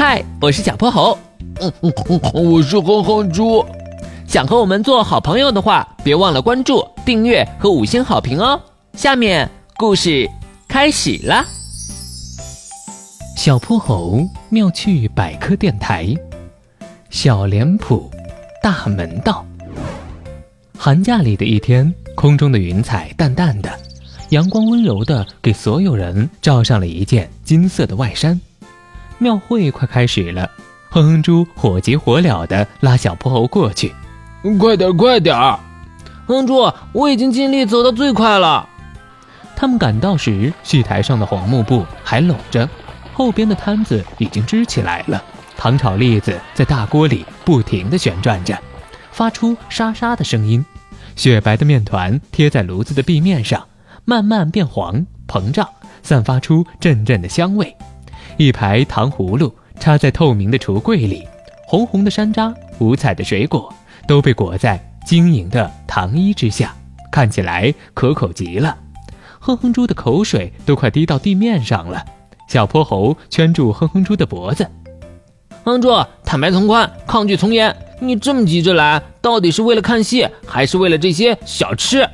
嗨，我是小泼猴。嗯嗯嗯，我是哼哼猪。想和我们做好朋友的话，别忘了关注、订阅和五星好评哦。下面故事开始啦。小泼猴妙趣百科电台，小脸谱大门道。寒假里的一天，空中的云彩淡淡的，阳光温柔的给所有人罩上了一件金色的外衫。庙会快开始了，哼哼猪火急火燎地拉小泼猴过去。快点，快点！哼哼猪，我已经尽力走得最快了。他们赶到时，戏台上的红幕布还拢着，后边的摊子已经支起来了。糖炒栗子在大锅里不停地旋转着，发出沙沙的声音。雪白的面团贴在炉子的壁面上，慢慢变黄、膨胀，散发出阵阵的香味。一排糖葫芦插在透明的橱柜里，红红的山楂、五彩的水果都被裹在晶莹的糖衣之下，看起来可口极了。哼哼猪的口水都快滴到地面上了。小泼猴圈住哼哼猪的脖子：“哼哼猪，坦白从宽，抗拒从严。你这么急着来，到底是为了看戏，还是为了这些小吃？”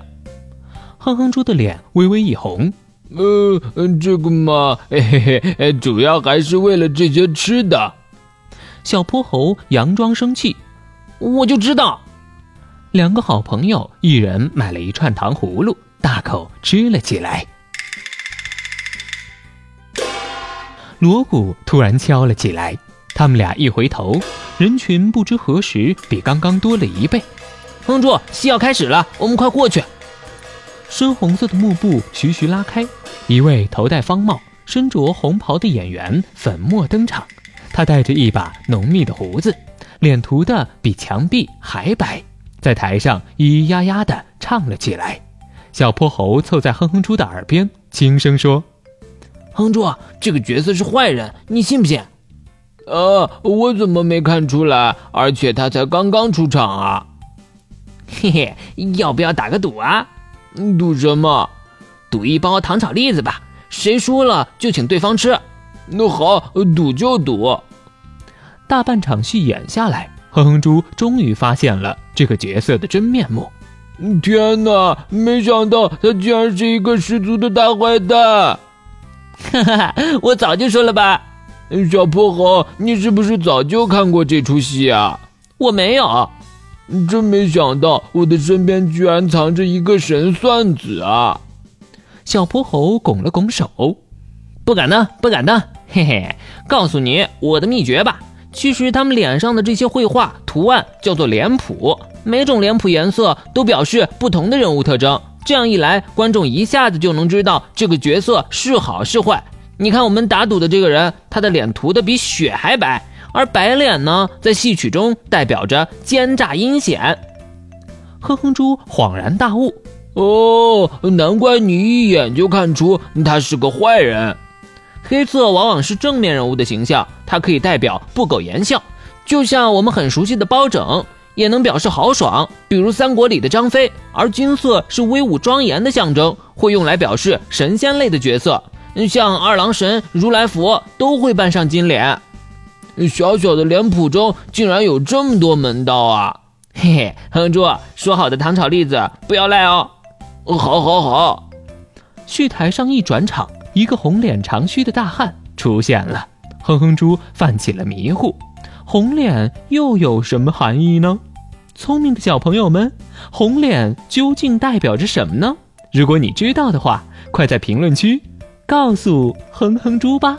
哼哼猪的脸微微一红。呃，这个嘛，嘿嘿嘿，主要还是为了这些吃的。小泼猴佯装生气，我就知道。两个好朋友一人买了一串糖葫芦，大口吃了起来。锣鼓突然敲了起来，他们俩一回头，人群不知何时比刚刚多了一倍。哼猪，戏要开始了，我们快过去。深红色的幕布徐徐拉开，一位头戴方帽、身着红袍的演员粉墨登场。他带着一把浓密的胡子，脸涂的比墙壁还白，在台上咿咿呀呀地唱了起来。小泼猴凑在哼哼猪的耳边轻声说：“哼猪，这个角色是坏人，你信不信？”“啊，我怎么没看出来？而且他才刚刚出场啊！”“嘿嘿，要不要打个赌啊？”赌什么？赌一包糖炒栗子吧，谁输了就请对方吃。那好，赌就赌。大半场戏演下来，哼哼猪终于发现了这个角色的真面目。天哪，没想到他竟然是一个十足的大坏蛋！哈哈，我早就说了吧。小泼猴，你是不是早就看过这出戏啊？我没有。真没想到，我的身边居然藏着一个神算子啊！小泼猴拱了拱手，不敢当，不敢当。嘿嘿，告诉你我的秘诀吧。其实他们脸上的这些绘画图案叫做脸谱，每种脸谱颜色都表示不同的人物特征。这样一来，观众一下子就能知道这个角色是好是坏。你看，我们打赌的这个人，他的脸涂的比雪还白。而白脸呢，在戏曲中代表着奸诈阴险。哼哼猪恍然大悟：“哦，难怪你一眼就看出他是个坏人。黑色往往是正面人物的形象，它可以代表不苟言笑，就像我们很熟悉的包拯，也能表示豪爽，比如三国里的张飞。而金色是威武庄严的象征，会用来表示神仙类的角色，像二郎神、如来佛都会扮上金脸。”小小的脸谱中竟然有这么多门道啊！嘿嘿，哼猪，说好的糖炒栗子不要赖哦。好，好，好。戏台上一转场，一个红脸长须的大汉出现了。哼哼猪犯起了迷糊，红脸又有什么含义呢？聪明的小朋友们，红脸究竟代表着什么呢？如果你知道的话，快在评论区告诉哼哼猪吧。